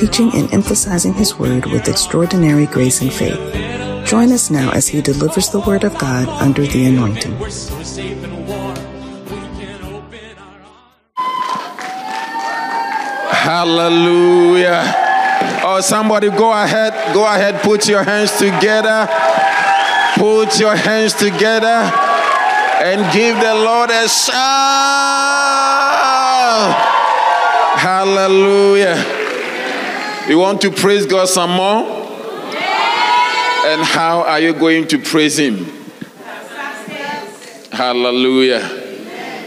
teaching and emphasizing his word with extraordinary grace and faith. Join us now as he delivers the word of God under the anointing. Hallelujah. Oh, somebody go ahead, go ahead, put your hands together. Put your hands together and give the Lord a shout. Hallelujah. You want to praise God some more? And how are you going to praise Him? Hallelujah.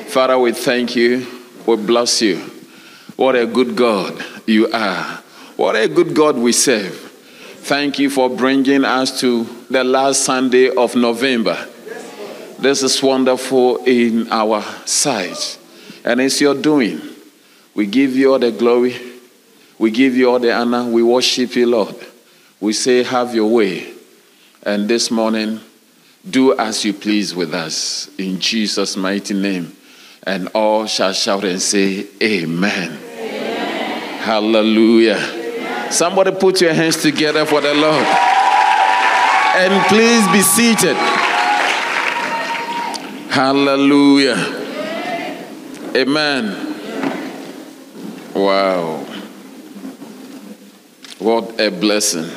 Father, we thank you. We bless you. What a good God you are. What a good God we serve. Thank you for bringing us to the last Sunday of November. This is wonderful in our sight, and it's your doing. We give you all the glory. We give you all the honor. We worship you, Lord. We say, Have your way. And this morning, do as you please with us. In Jesus' mighty name. And all shall shout and say, Amen. Amen. Hallelujah. Amen. Somebody put your hands together for the Lord. And please be seated. Hallelujah. Amen. Wow. What a blessing.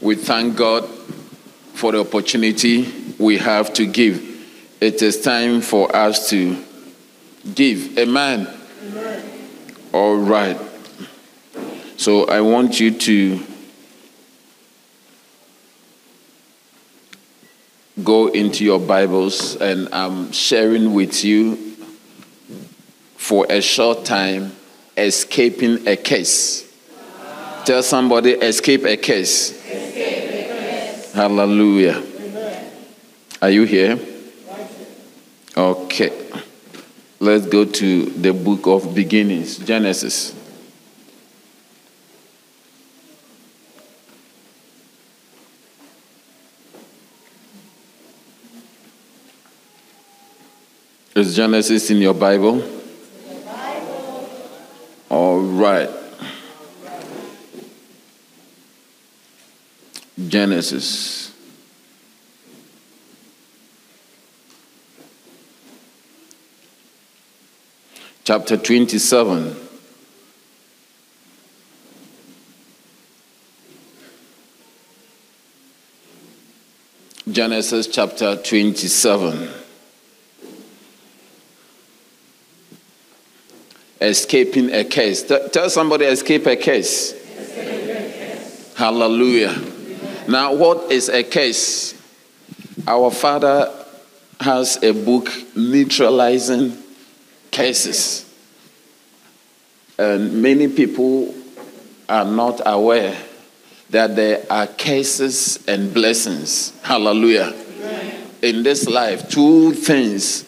We thank God for the opportunity we have to give. It is time for us to give. Amen. Amen. All right. So I want you to go into your Bibles and I'm sharing with you for a short time escaping a case. Tell somebody, escape a case. Escape a. Hallelujah. Amen. Are you here? Okay. Let's go to the book of beginnings, Genesis. Is Genesis in your Bible? Right. Genesis. Chapter 27. Genesis chapter 27. Escaping a case. Tell somebody, escape a case. Escape a case. Hallelujah. Amen. Now, what is a case? Our Father has a book neutralizing cases. And many people are not aware that there are cases and blessings. Hallelujah. Amen. In this life, two things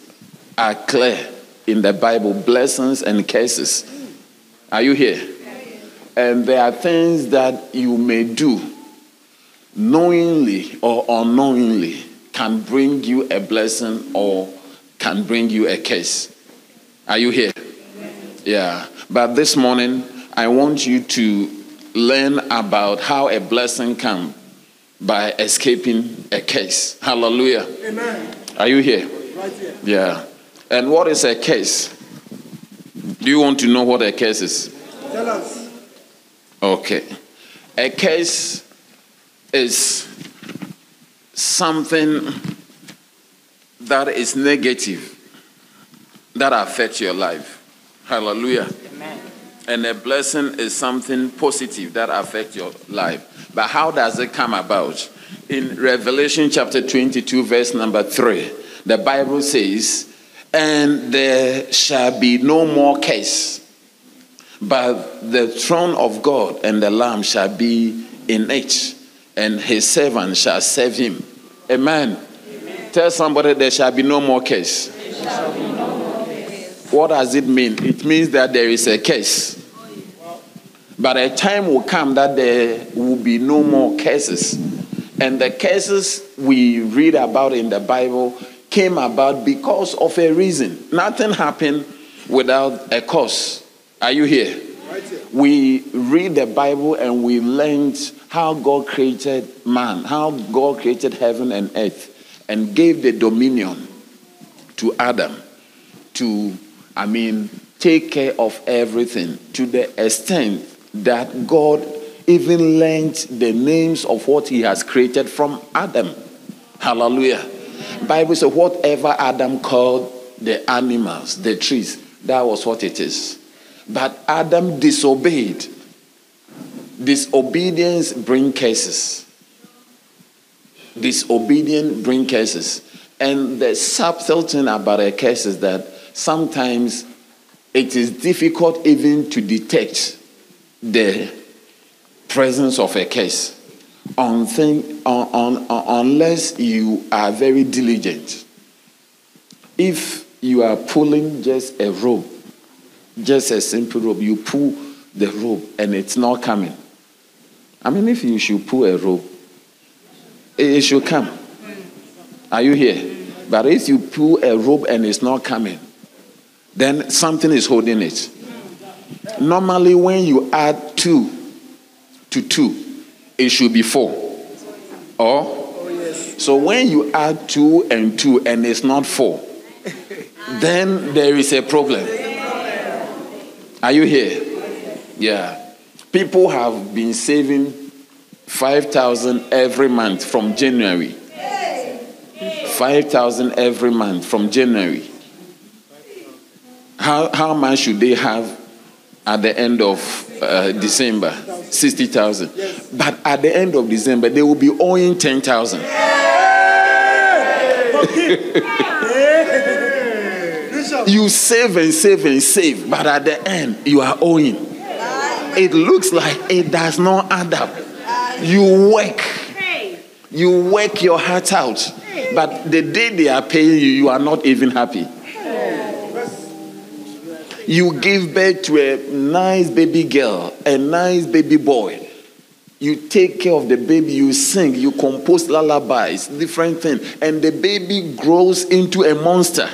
are clear in the Bible blessings and curses. Are you here? And there are things that you may do knowingly or unknowingly can bring you a blessing or can bring you a curse. Are you here? Yeah. But this morning, I want you to learn about how a blessing comes by escaping a case. Hallelujah. Amen. Are you here? Right here. Yeah. And what is a case? Do you want to know what a case is? Tell us. Okay. A case is something that is negative that affects your life. Hallelujah. Amen. And a blessing is something positive that affects your life. But how does it come about? In Revelation chapter 22, verse number 3, the Bible says, and there shall be no more case, but the throne of God and the Lamb shall be in it, and his servant shall serve him. Amen. Amen. Tell somebody there shall be no more case. What does it mean? It means that there is a case. But a time will come that there will be no more cases. And the cases we read about in the Bible came about because of a reason. Nothing happened without a cause. Are you here? We read the Bible and we learned how God created man, how God created heaven and earth, and gave the dominion to Adam to, I mean, take care of everything to the extent that God even learned the names of what he has created from Adam. Hallelujah. Bible says whatever Adam called the animals, the trees, that was what it is. But Adam disobeyed. Disobedience bring curses. Disobedience bring curses. And the subtle thing about a curse is that sometimes it is difficult even to detect the presence of a case on thing, on, on, on, unless you are very diligent. If you are pulling just a rope, just a simple rope, you pull the rope and it's not coming. I mean, if you should pull a rope, it should come. Are you here? But if you pull a rope and it's not coming, then something is holding it. Normally, when you add two to two, it should be four. Or so when you add two and two and it's not four, then there is a problem. Are you here? Yeah. People have been saving 5,000 every month from January. 5,000 every month from January. How, how much should they have at the end of uh, December? 60,000. But at the end of December, they will be owing 10,000. you save and save and save, but at the end, you are owing. It looks like it does not add up. You work, you work your heart out, but the day they are paying you, you are not even happy. You give birth to a nice baby girl, a nice baby boy. You take care of the baby, you sing, you compose lullabies, different things, and the baby grows into a monster.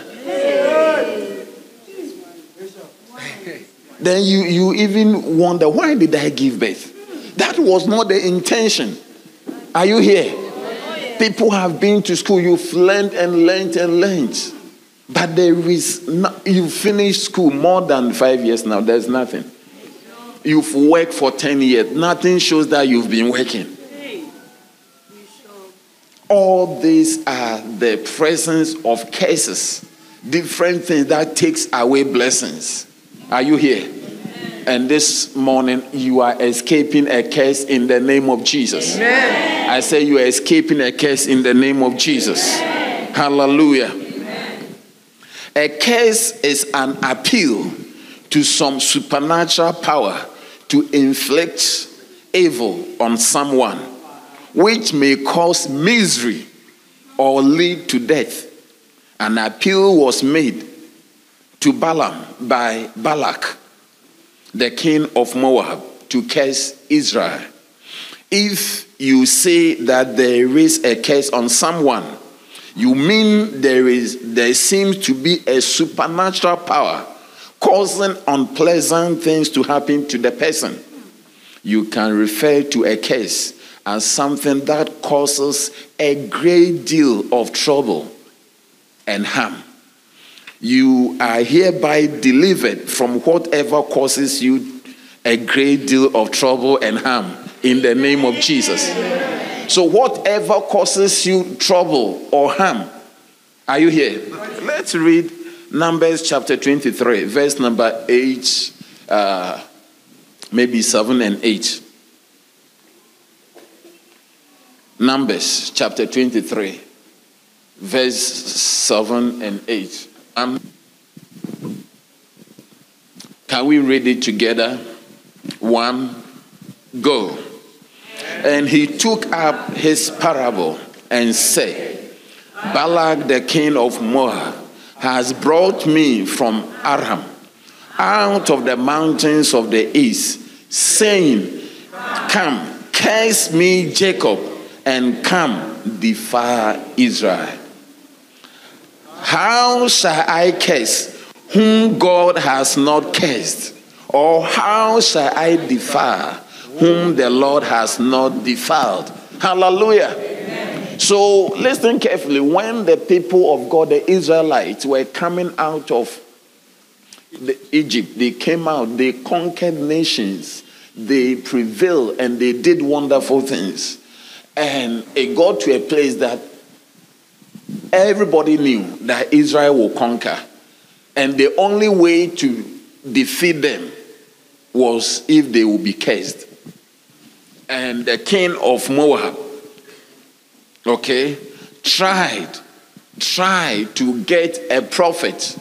then you, you even wonder, why did I give birth? That was not the intention. Are you here? Oh, People have been to school, you've learned and learned and learned. But there is, no, you finished school more than five years now, there's nothing. You've worked for 10 years, nothing shows that you've been working. All these are the presence of cases, different things that takes away blessings. Are you here? And this morning, you are escaping a curse in the name of Jesus. Amen. I say you are escaping a curse in the name of Jesus. Amen. Hallelujah. A case is an appeal to some supernatural power to inflict evil on someone, which may cause misery or lead to death. An appeal was made to Balaam by Balak, the king of Moab, to curse Israel. If you say that there is a curse on someone, you mean there is there seems to be a supernatural power causing unpleasant things to happen to the person. You can refer to a case as something that causes a great deal of trouble and harm. You are hereby delivered from whatever causes you a great deal of trouble and harm in the name of Jesus. So, whatever causes you trouble or harm, are you here? Let's read Numbers chapter 23, verse number 8, uh, maybe 7 and 8. Numbers chapter 23, verse 7 and 8. Um, can we read it together? One, go. And he took up his parable and said, Balak the king of Moab has brought me from Aram out of the mountains of the east, saying, Come, curse me, Jacob, and come, defy Israel. How shall I curse whom God has not cursed? Or how shall I defy whom the Lord has not defiled? Hallelujah. So listen carefully. When the people of God, the Israelites, were coming out of the Egypt, they came out, they conquered nations, they prevailed, and they did wonderful things. And it got to a place that everybody knew that Israel will conquer. And the only way to defeat them was if they will be cursed. And the king of Moab, okay, tried, tried to get a prophet,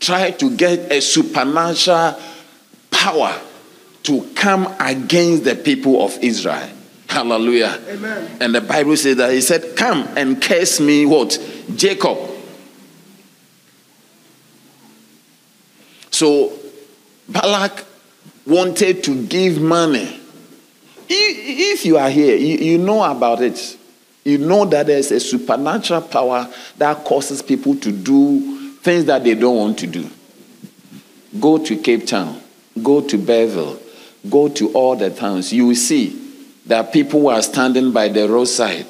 tried to get a supernatural power to come against the people of Israel. Hallelujah. Amen. And the Bible says that he said, Come and curse me what? Jacob. So Balak wanted to give money. If you are here, you know about it. You know that there's a supernatural power that causes people to do things that they don't want to do. Go to Cape Town, go to Bellville, go to all the towns. You will see that people are standing by the roadside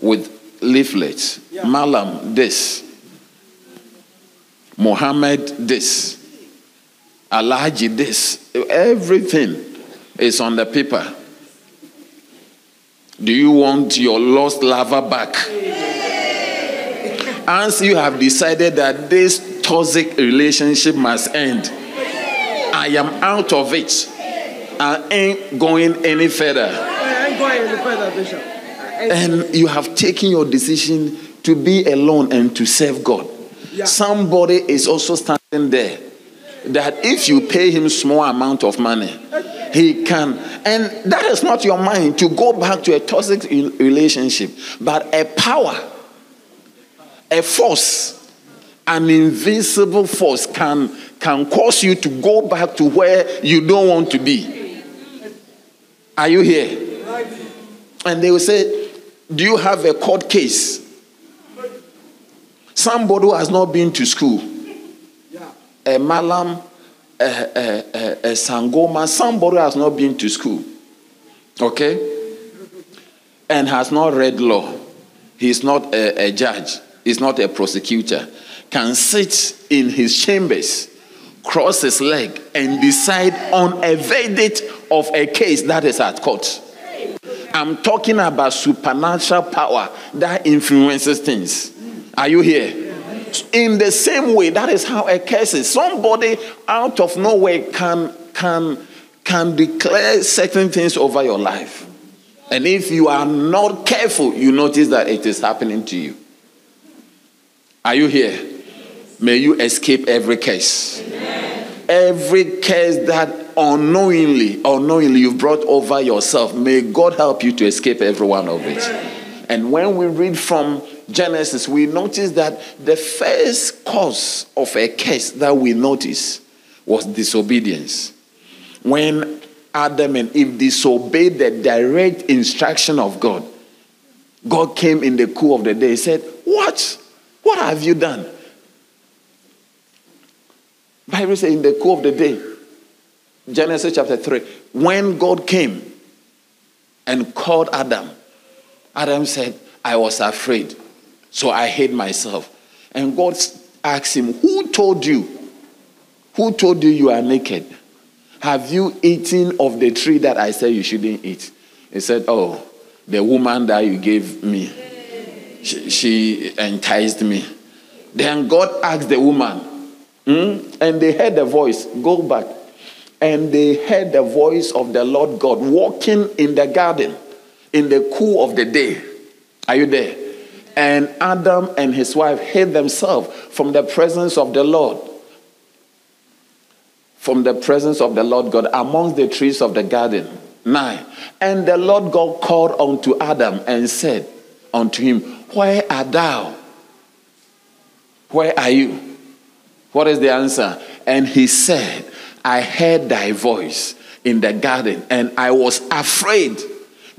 with leaflets. Yeah. Malam, this. Mohammed, this. Alaji, this. Everything is on the paper. Do you want your lost lover back? As you have decided that this toxic relationship must end, I am out of it. I ain't going any further. I ain't going any further, Bishop. And you have taken your decision to be alone and to serve God. Yeah. Somebody is also standing there that if you pay him small amount of money, he can. And that is not your mind to go back to a toxic relationship, but a power, a force, an invisible force can can cause you to go back to where you don't want to be. Are you here? And they will say, Do you have a court case? Somebody who has not been to school, a malam, a, a, a, a sangoma, somebody has not been to school, okay, and has not read law. He's not a, a judge, he's not a prosecutor, can sit in his chambers cross his leg and decide on a verdict of a case that is at court. I'm talking about supernatural power that influences things. Are you here? In the same way, that is how a case is. Somebody out of nowhere can can can declare certain things over your life. And if you are not careful, you notice that it is happening to you. Are you here? May you escape every curse. Every curse that unknowingly, unknowingly you've brought over yourself, may God help you to escape every one of it. And when we read from Genesis, we notice that the first cause of a curse that we notice was disobedience. When Adam and Eve disobeyed the direct instruction of God, God came in the cool of the day. He said, What? What have you done? Bible says in the cool of the day, Genesis chapter 3, when God came and called Adam, Adam said, I was afraid, so I hid myself. And God asked him, Who told you? Who told you you are naked? Have you eaten of the tree that I said you shouldn't eat? He said, Oh, the woman that you gave me, she, she enticed me. Then God asked the woman, Mm? And they heard the voice, go back. And they heard the voice of the Lord God walking in the garden in the cool of the day. Are you there? And Adam and his wife hid themselves from the presence of the Lord. From the presence of the Lord God amongst the trees of the garden. 9. And the Lord God called unto Adam and said unto him, Where art thou? Where are you? What is the answer? And he said, I heard thy voice in the garden, and I was afraid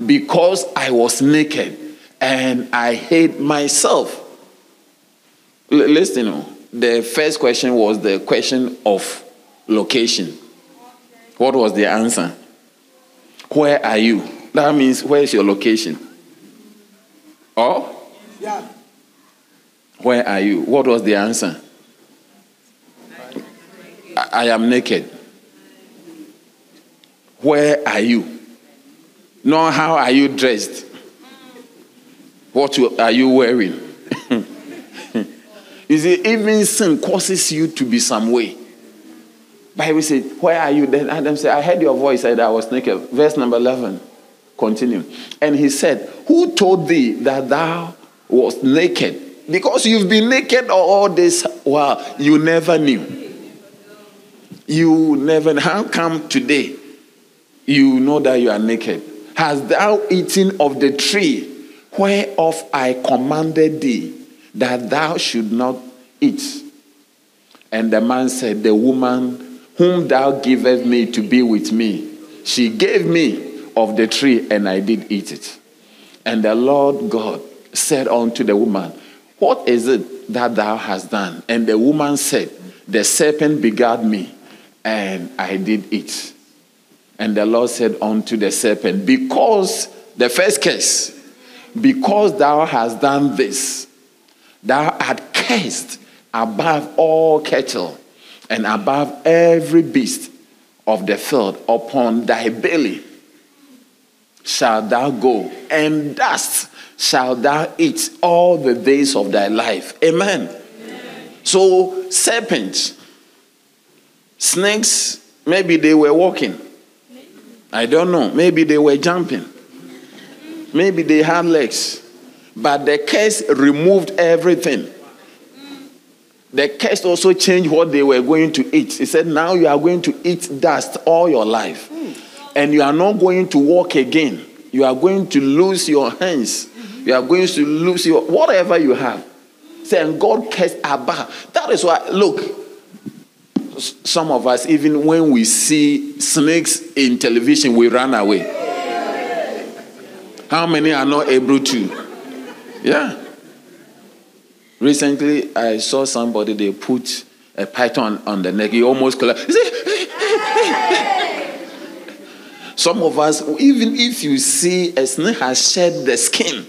because I was naked and I hate myself. L- listen, oh, the first question was the question of location. What was the answer? Where are you? That means where is your location? Oh? Yeah. Where are you? What was the answer? I, I am naked. Where are you? Not how are you dressed? What are you wearing? you see, even sin causes you to be some way. Bible said, Where are you? Then Adam said, I heard your voice, said I was naked. Verse number 11. Continue. And he said, Who told thee that thou was naked? Because you've been naked all this while. You never knew. You never. How come today you know that you are naked? Has thou eaten of the tree whereof I commanded thee that thou should not eat? And the man said, The woman whom thou givest me to be with me, she gave me of the tree, and I did eat it. And the Lord God said unto the woman, What is it that thou hast done? And the woman said, The serpent begat me, and I did eat. And the Lord said unto the serpent, Because the first case, because thou hast done this, thou art cursed above all cattle and above every beast of the field upon thy belly shalt thou go, and dust shalt thou eat all the days of thy life. Amen. So, serpents, snakes, maybe they were walking. I don't know. Maybe they were jumping. Maybe they had legs. But the curse removed everything. The curse also changed what they were going to eat. He said, Now you are going to eat dust all your life. And you are not going to walk again. You are going to lose your hands. You are going to lose your whatever you have. Saying God cursed Abba. That is why, look, some of us, even when we see snakes in television, we run away. How many are not able to? Yeah. Recently, I saw somebody, they put a python on the neck. He almost collapsed. Some of us, even if you see a snake has shed the skin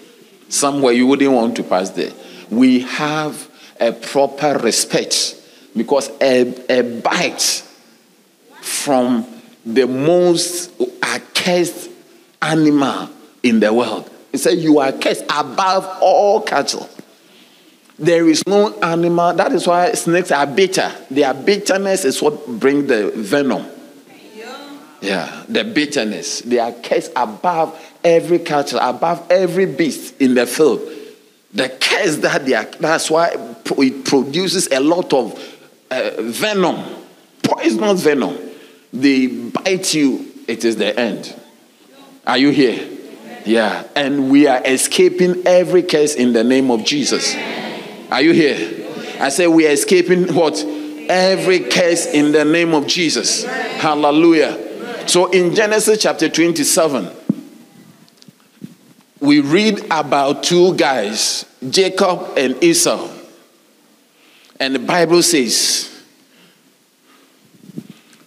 somewhere, you wouldn't want to pass there. We have a proper respect because a, a bite from the most accursed animal in the world. He said, You are cursed above all cattle. There is no animal. That is why snakes are bitter. Their bitterness is what brings the venom. Yeah, the bitterness. They are cursed above every cattle, above every beast in the field. The curse that they are, that's why it produces a lot of uh, venom, poisonous venom. They bite you, it is the end. Are you here? Yeah, and we are escaping every curse in the name of Jesus. Are you here? I say we are escaping what? Every curse in the name of Jesus. Hallelujah. So in Genesis chapter 27, we read about two guys, Jacob and Esau. And the Bible says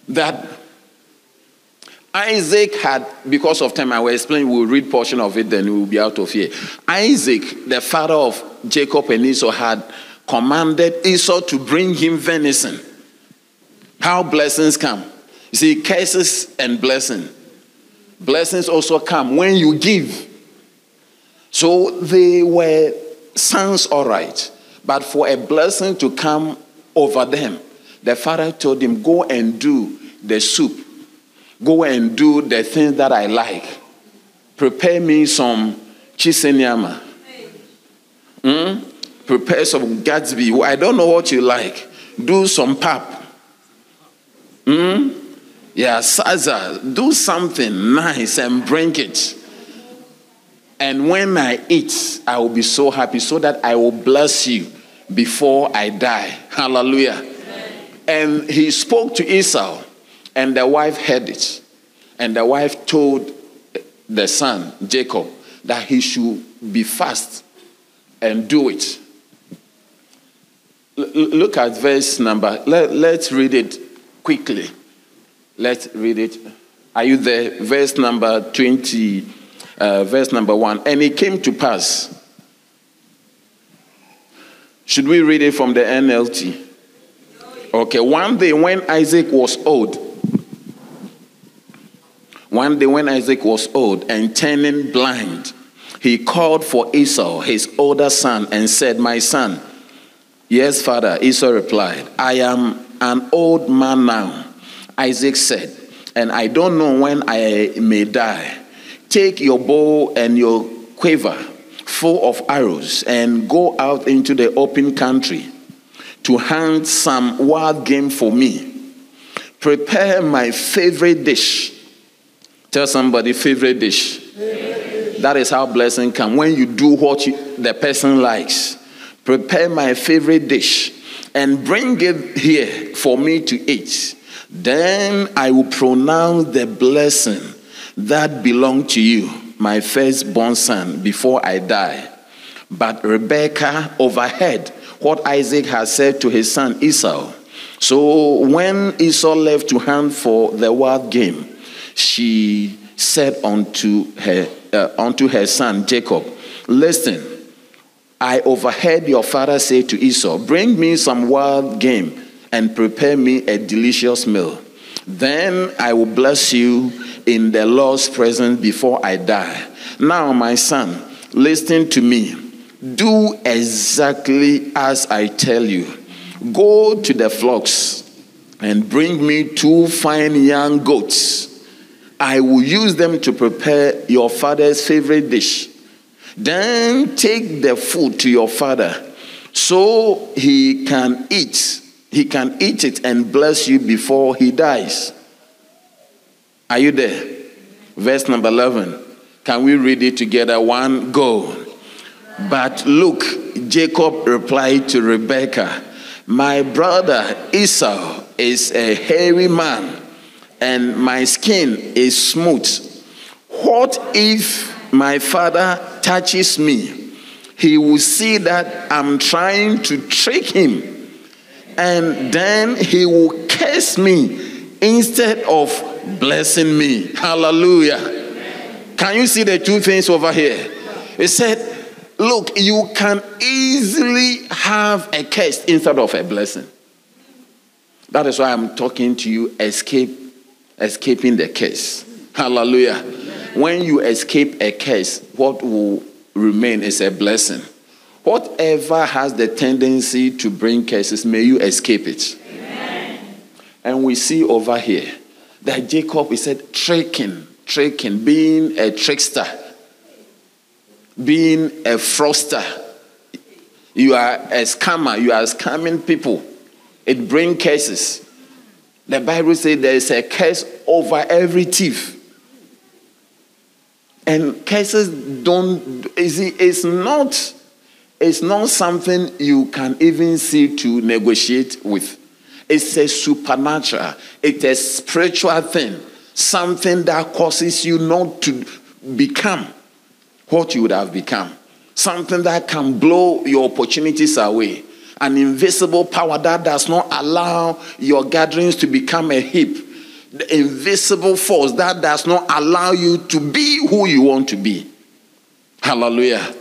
that Isaac had, because of time, I will explain, we'll read portion of it, then we'll be out of here. Isaac, the father of Jacob and Esau, had commanded Esau to bring him venison. How blessings come. You see, curses and blessing. Blessings also come when you give. So they were sons, all right. But for a blessing to come over them, the father told him, Go and do the soup. Go and do the things that I like. Prepare me some shisanyama. Hmm? Prepare some Gatsby. I don't know what you like. Do some pap. Hmm? Yeah, Saza, do something nice and bring it. And when I eat, I will be so happy so that I will bless you before I die. Hallelujah. Amen. And he spoke to Esau, and the wife heard it. And the wife told the son, Jacob, that he should be fast and do it. L- look at verse number. Let, let's read it quickly. Let's read it. Are you there? Verse number 20, uh, verse number 1. And it came to pass. Should we read it from the NLT? Okay, one day when Isaac was old, one day when Isaac was old and turning blind, he called for Esau, his older son, and said, My son, yes, father. Esau replied, I am an old man now. Isaac said, and I don't know when I may die. Take your bow and your quiver full of arrows and go out into the open country to hunt some wild game for me. Prepare my favorite dish. Tell somebody, favorite dish. That is how blessing comes. When you do what you, the person likes. Prepare my favorite dish and bring it here for me to eat. Then I will pronounce the blessing that belong to you, my firstborn son, before I die. But Rebekah overheard what Isaac had said to his son Esau. So when Esau left to hunt for the wild game, she said unto her, uh, unto her son Jacob, Listen, I overheard your father say to Esau, Bring me some wild game and prepare me a delicious meal. Then I will bless you in the Lord's presence before I die. Now, my son, listen to me. Do exactly as I tell you. Go to the flocks and bring me two fine young goats. I will use them to prepare your father's favorite dish. Then take the food to your father so he can eat he can eat it and bless you before he dies. Are you there? Verse number 11. Can we read it together? One, go. But look, Jacob replied to Rebekah, My brother Esau is a hairy man, and my skin is smooth. What if my father touches me? He will see that I'm trying to trick him and then he will curse me instead of blessing me. Hallelujah. Can you see the two things over here? He said, Look, you can easily have a curse instead of a blessing. That is why I'm talking to you, escape, escaping the curse. Hallelujah. When you escape a curse, what will remain is a blessing. Whatever has the tendency to bring curses, may you escape it. Amen. And we see over here that Jacob, he said, tricking, tricking, being a trickster, being a froster. You are a scammer, you are scamming people. It brings curses. The Bible says there is a curse over every thief. And curses don't, it's not it's not something you can even see to negotiate with. It's a supernatural, it's a spiritual thing, something that causes you not to become what you would have become, something that can blow your opportunities away, an invisible power that does not allow your gatherings to become a heap, the invisible force that does not allow you to be who you want to be. Hallelujah.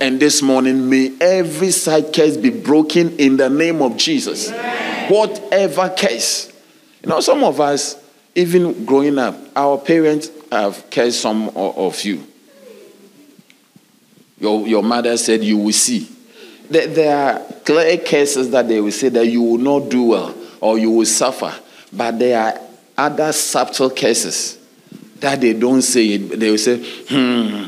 And this morning, may every side case be broken in the name of Jesus. Amen. Whatever case. You know, some of us, even growing up, our parents have cursed some of you. Your, your mother said, You will see. There, are clear cases that they will say that you will not do well or you will suffer. But there are other subtle cases that they don't say it. They will say, Hmm,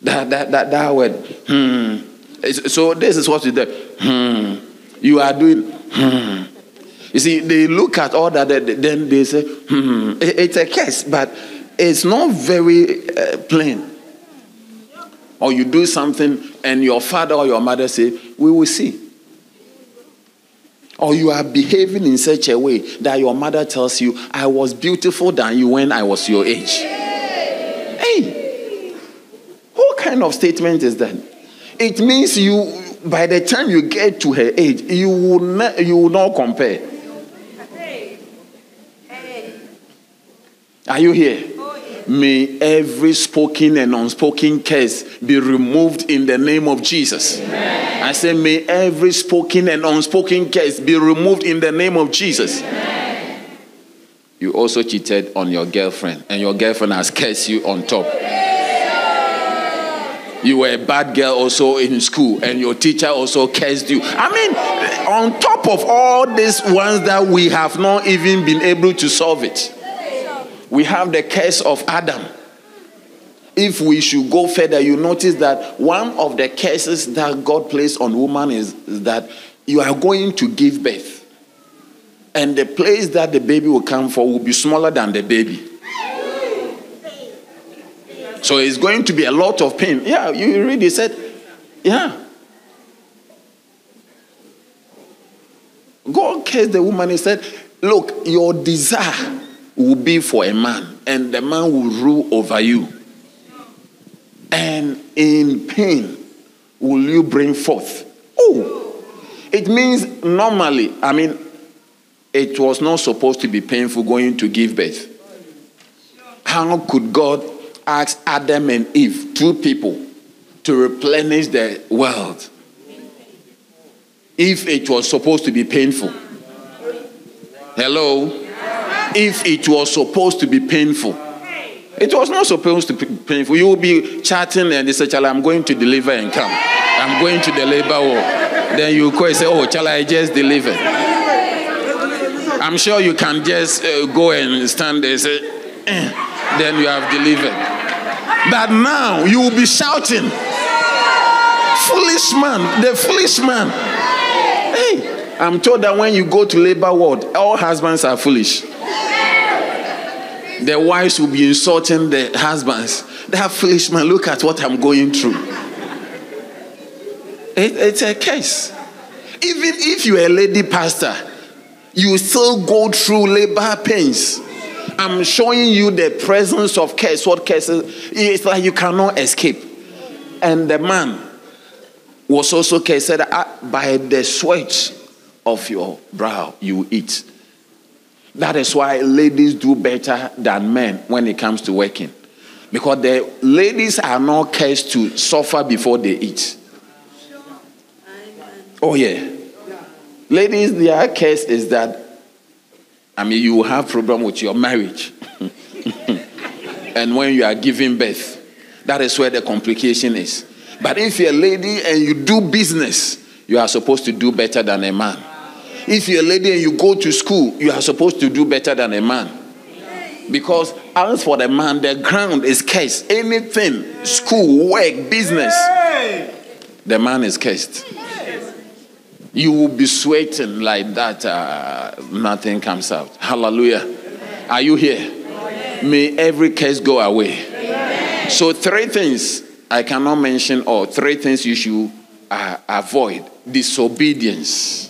That, that, that, that word, hmm, So this is what you do. Hmm. You are doing. Hmm. You see, they look at all that, then they say, hmm. It's a case, but it's not very uh, plain. Or you do something and your father or your mother say, We will see. Or you are behaving in such a way that your mother tells you, I was beautiful than you when I was your age. Hey, what kind of statement is that? It means you, by the time you get to her age, you will not, you will not compare. Are you here? May every spoken and unspoken curse be removed in the name of Jesus. Amen. I say, may every spoken and unspoken curse be removed in the name of Jesus. Amen. You also cheated on your girlfriend, and your girlfriend has cursed you on top. You were a bad girl also in school, and your teacher also cursed you. I mean, on top of all these ones that we have not even been able to solve it we have the curse of Adam. If we should go further, you notice that one of the curses that God placed on woman is, is that you are going to give birth. And the place that the baby will come for will be smaller than the baby. So it's going to be a lot of pain. Yeah, you read it said, yeah. God cursed the woman. He said, Look, your desire will be for a man, and the man will rule over you. And in pain will you bring forth. Oh, it means normally, I mean, it was not supposed to be painful going to give birth. How could God ask Adam and Eve, two people, to replenish the world if it was supposed to be painful? Hello? If it was supposed to be painful. It was not supposed to be painful. You will be chatting and they say, Chala, I'm going to deliver and come. I'm going to the labor ward. Then you call and say, Oh, Chala, I just delivered. I'm sure you can just uh, go and stand there and say, eh. Then you have delivered. But now you will be shouting, Foolish man, the foolish man. Hey, I'm told that when you go to labor ward, all husbands are foolish the wives will be insulting the husbands. That foolish man, look at what I'm going through. It, it's a case. Even if you're a lady pastor, you still go through labor pains. I'm showing you the presence of curse. What cases? It's like you cannot escape. And the man was also cursed. Said, ah, by the sweat of your brow you eat. That is why ladies do better than men when it comes to working. Because the ladies are not cursed to suffer before they eat. Oh, yeah. Ladies, their case is that, I mean, you have problem with your marriage. and when you are giving birth, that is where the complication is. But if you're a lady and you do business, you are supposed to do better than a man. If you're a lady and you go to school, you are supposed to do better than a man. Because as for the man, the ground is cursed. Anything, school, work, business, the man is cursed. You will be sweating like that, uh, nothing comes out. Hallelujah. Are you here? May every curse go away. So, three things I cannot mention, or three things you should uh, avoid disobedience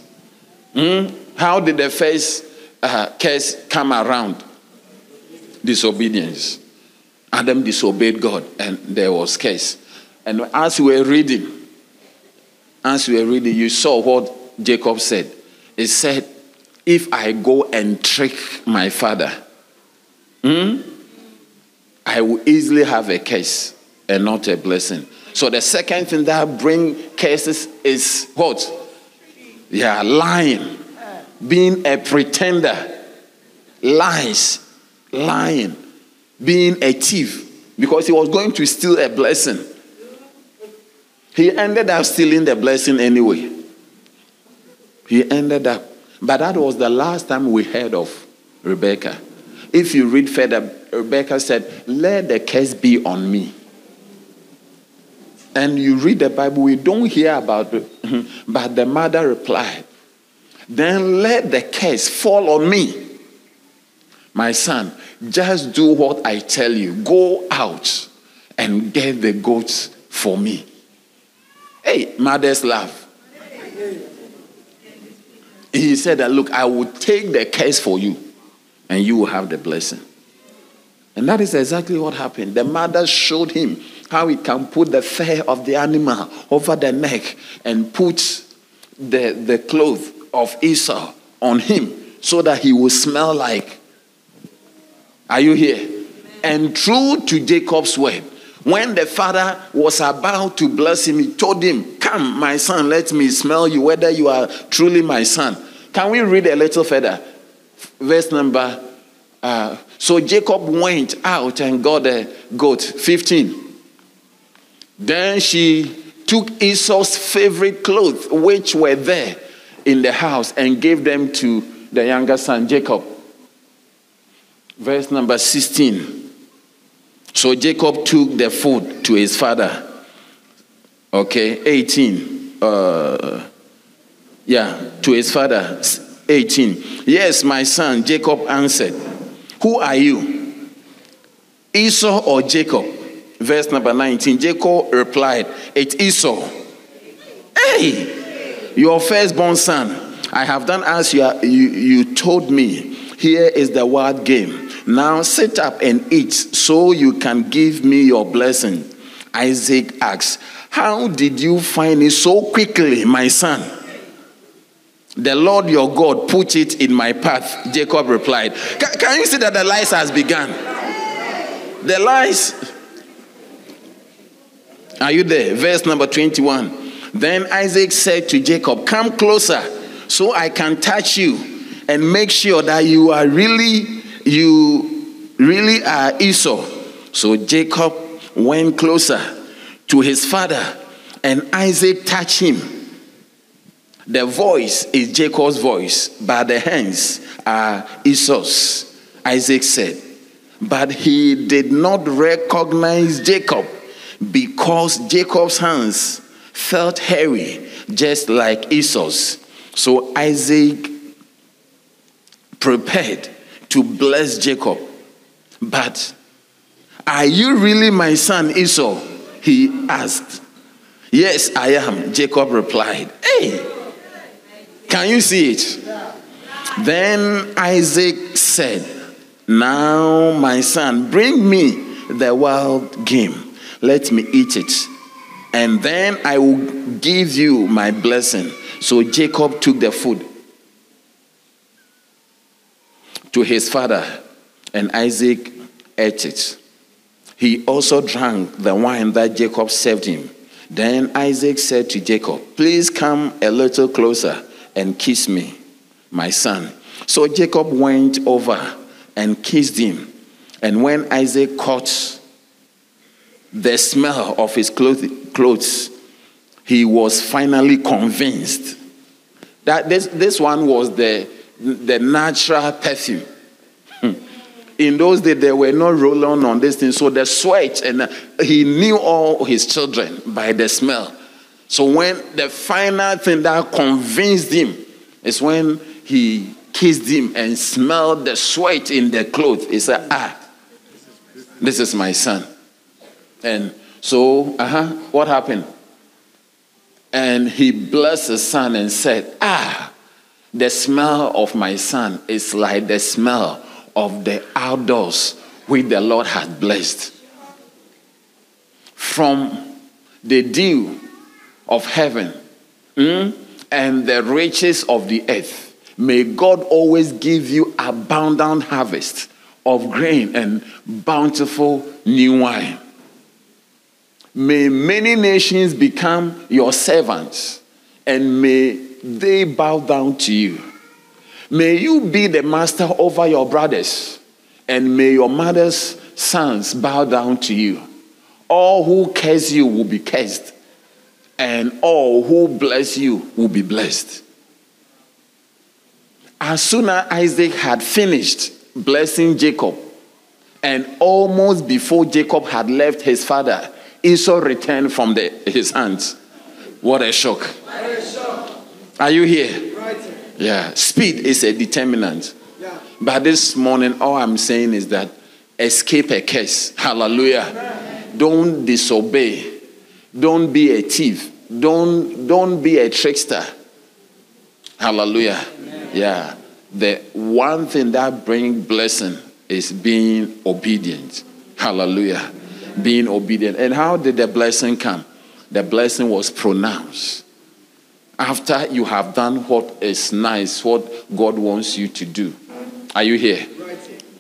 Hmm? How did the first uh, case come around? Disobedience. Adam disobeyed God, and there was case. And as we were reading, as we were reading, you saw what Jacob said. He said, If I go and trick my father, hmm, I will easily have a case and not a blessing. So the second thing that bring cases is what? Yeah, lying, being a pretender, lies, lying, being a thief, because he was going to steal a blessing. He ended up stealing the blessing anyway. He ended up, but that was the last time we heard of Rebecca. If you read further, Rebecca said, Let the curse be on me. And you read the Bible, we don't hear about it. Mm-hmm, but the mother replied, Then let the curse fall on me. My son, just do what I tell you. Go out and get the goats for me. Hey, mother's love. He said that, Look, I will take the curse for you, and you will have the blessing. And that is exactly what happened. The mother showed him how he can put the fur of the animal over the neck and put the, the cloth of Esau on him so that he will smell like. Are you here? And true to Jacob's word, when the father was about to bless him, he told him, Come, my son, let me smell you, whether you are truly my son. Can we read a little further? Verse number. Uh, so Jacob went out and got a goat. 15. Then she took Esau's favorite clothes, which were there in the house, and gave them to the younger son, Jacob. Verse number 16. So Jacob took the food to his father. Okay, 18. Uh, yeah, to his father. 18. Yes, my son, Jacob answered. Who are you? Esau or Jacob? Verse number 19. Jacob replied, It's Esau. Hey, your firstborn son. I have done as you, you, you told me. Here is the wild game. Now sit up and eat so you can give me your blessing. Isaac asked, How did you find it so quickly, my son? The Lord your God put it in my path, Jacob replied. Can, can you see that the lies has begun? The lies. Are you there? Verse number 21. Then Isaac said to Jacob, Come closer so I can touch you and make sure that you are really, you really are Esau. So Jacob went closer to his father and Isaac touched him. The voice is Jacob's voice, but the hands are Esau's. Isaac said, but he did not recognize Jacob because Jacob's hands felt hairy, just like Esau's. So Isaac prepared to bless Jacob. But are you really my son Esau? He asked. Yes, I am, Jacob replied. Hey, can you see it? Then Isaac said, Now, my son, bring me the wild game. Let me eat it. And then I will give you my blessing. So Jacob took the food to his father, and Isaac ate it. He also drank the wine that Jacob served him. Then Isaac said to Jacob, Please come a little closer and kiss me, my son. So Jacob went over and kissed him. And when Isaac caught the smell of his clothes, he was finally convinced that this, this one was the, the natural perfume. Hmm. In those days, there were no roll on on this thing. So the sweat, and he knew all his children by the smell. So when the final thing that convinced him is when he kissed him and smelled the sweat in the clothes. He said, Ah, this is my son. And so, uh huh, what happened? And he blessed his son and said, Ah, the smell of my son is like the smell of the outdoors which the Lord has blessed. From the dew of heaven mm, and the riches of the earth, may God always give you abundant harvest of grain and bountiful new wine. May many nations become your servants and may they bow down to you. May you be the master over your brothers, and may your mother's sons bow down to you. All who curse you will be cursed, and all who bless you will be blessed. As soon as Isaac had finished blessing Jacob, and almost before Jacob had left his father, Esau returned from the, his hands. What a shock. Are you here? Yeah. Speed is a determinant. But this morning, all I'm saying is that escape a curse. Hallelujah. Don't disobey. Don't be a thief. Don't, don't be a trickster. Hallelujah. Yeah. The one thing that brings blessing is being obedient. Hallelujah. Being obedient. And how did the blessing come? The blessing was pronounced. After you have done what is nice, what God wants you to do. Are you here?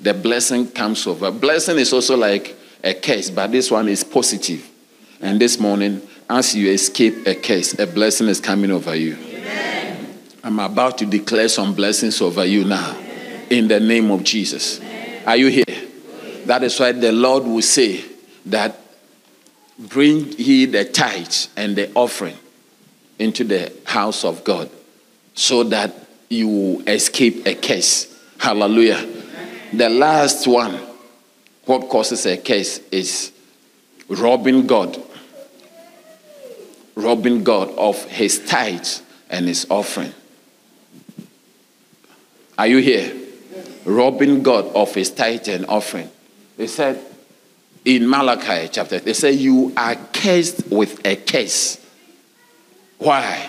The blessing comes over. Blessing is also like a curse, but this one is positive. And this morning, as you escape a curse, a blessing is coming over you. Amen. I'm about to declare some blessings over you now in the name of Jesus. Are you here? That is why the Lord will say that bring ye the tithes and the offering into the house of God so that you will escape a curse. Hallelujah. The last one, what causes a curse is robbing God. Robbing God of his tithes and his offering. Are you here? Robbing God of his tithe and offering. They said in Malachi chapter, they say, You are cursed with a curse. Why?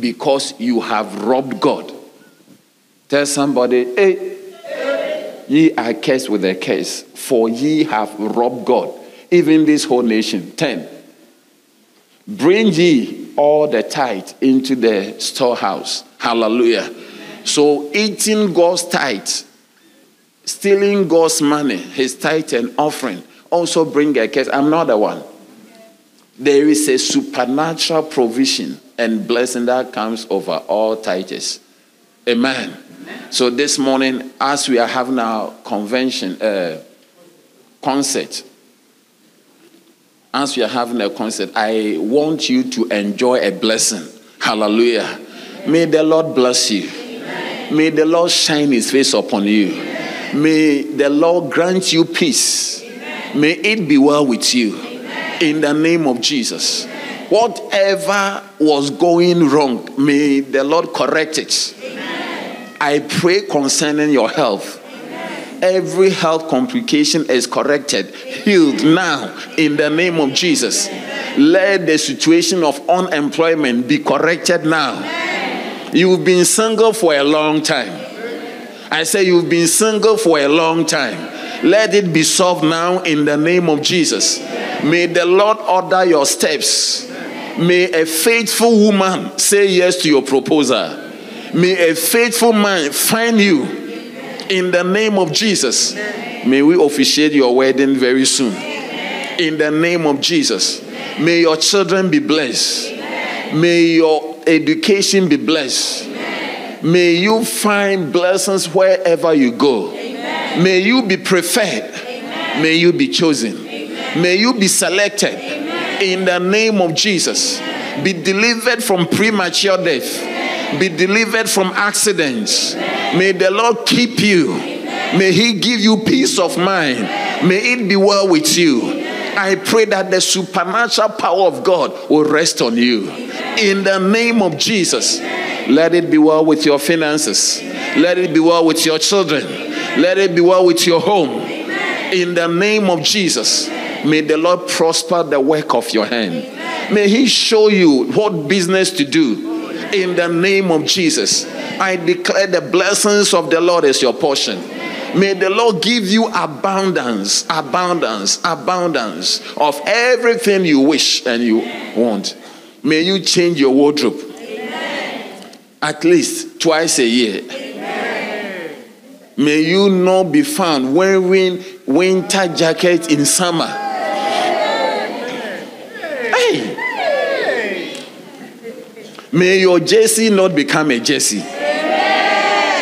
Because you have robbed God. Tell somebody, hey, ye are cursed with a curse, for ye have robbed God, even this whole nation. 10. Bring ye all the tithe into the storehouse. Hallelujah. So, eating God's tithe, stealing God's money, his tithe and offering, also bring a curse. I'm not the one. There is a supernatural provision and blessing that comes over all tithes. Amen. Amen. So this morning, as we are having our convention uh, concert, as we are having a concert, I want you to enjoy a blessing. Hallelujah. May the Lord bless you. Amen. May the Lord shine his face upon you. Amen. May the Lord grant you peace. Amen. May it be well with you. In the name of Jesus. Whatever was going wrong, may the Lord correct it. I pray concerning your health. Every health complication is corrected, healed now in the name of Jesus. Let the situation of unemployment be corrected now. You've been single for a long time. I say you've been single for a long time. Let it be solved now in the name of Jesus. May the Lord order your steps. May a faithful woman say yes to your proposal. May a faithful man find you in the name of Jesus. May we officiate your wedding very soon. In the name of Jesus. May your children be blessed. May your education be blessed. May you find blessings wherever you go. May you be preferred. May you be chosen. May you be selected in the name of Jesus. Be delivered from premature death. Be delivered from accidents. May the Lord keep you. May He give you peace of mind. May it be well with you. I pray that the supernatural power of God will rest on you. In the name of Jesus, let it be well with your finances. Let it be well with your children. Let it be well with your home. In the name of Jesus, may the Lord prosper the work of your hand. May He show you what business to do in the name of Jesus. I declare the blessings of the Lord is your portion. May the Lord give you abundance, abundance, abundance of everything you wish and you want. May you change your wardrobe at least twice a year. May you not be found wearing winter jacket in summer. May your jersey not become a jersey.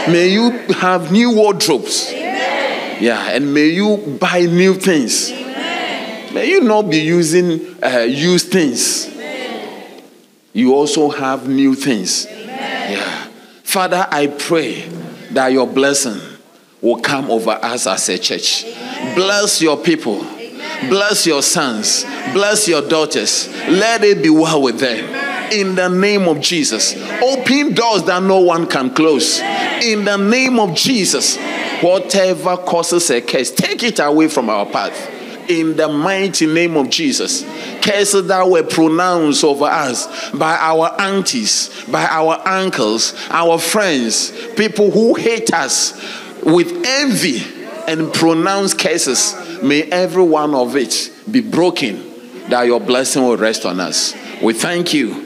May you have new wardrobes. Amen. Yeah, and may you buy new things. Amen. May you not be using uh, used things. Amen. You also have new things. Yeah. Father, I pray that your blessing will come over us as a church. Bless your people. Bless your sons. Bless your daughters. Let it be well with them. In the name of Jesus. Open doors that no one can close. In the name of Jesus. Whatever causes a curse, take it away from our path. In the mighty name of Jesus curses that were pronounced over us by our aunties, by our uncles, our friends, people who hate us with envy and pronounce curses, may every one of it be broken, that your blessing will rest on us. We thank you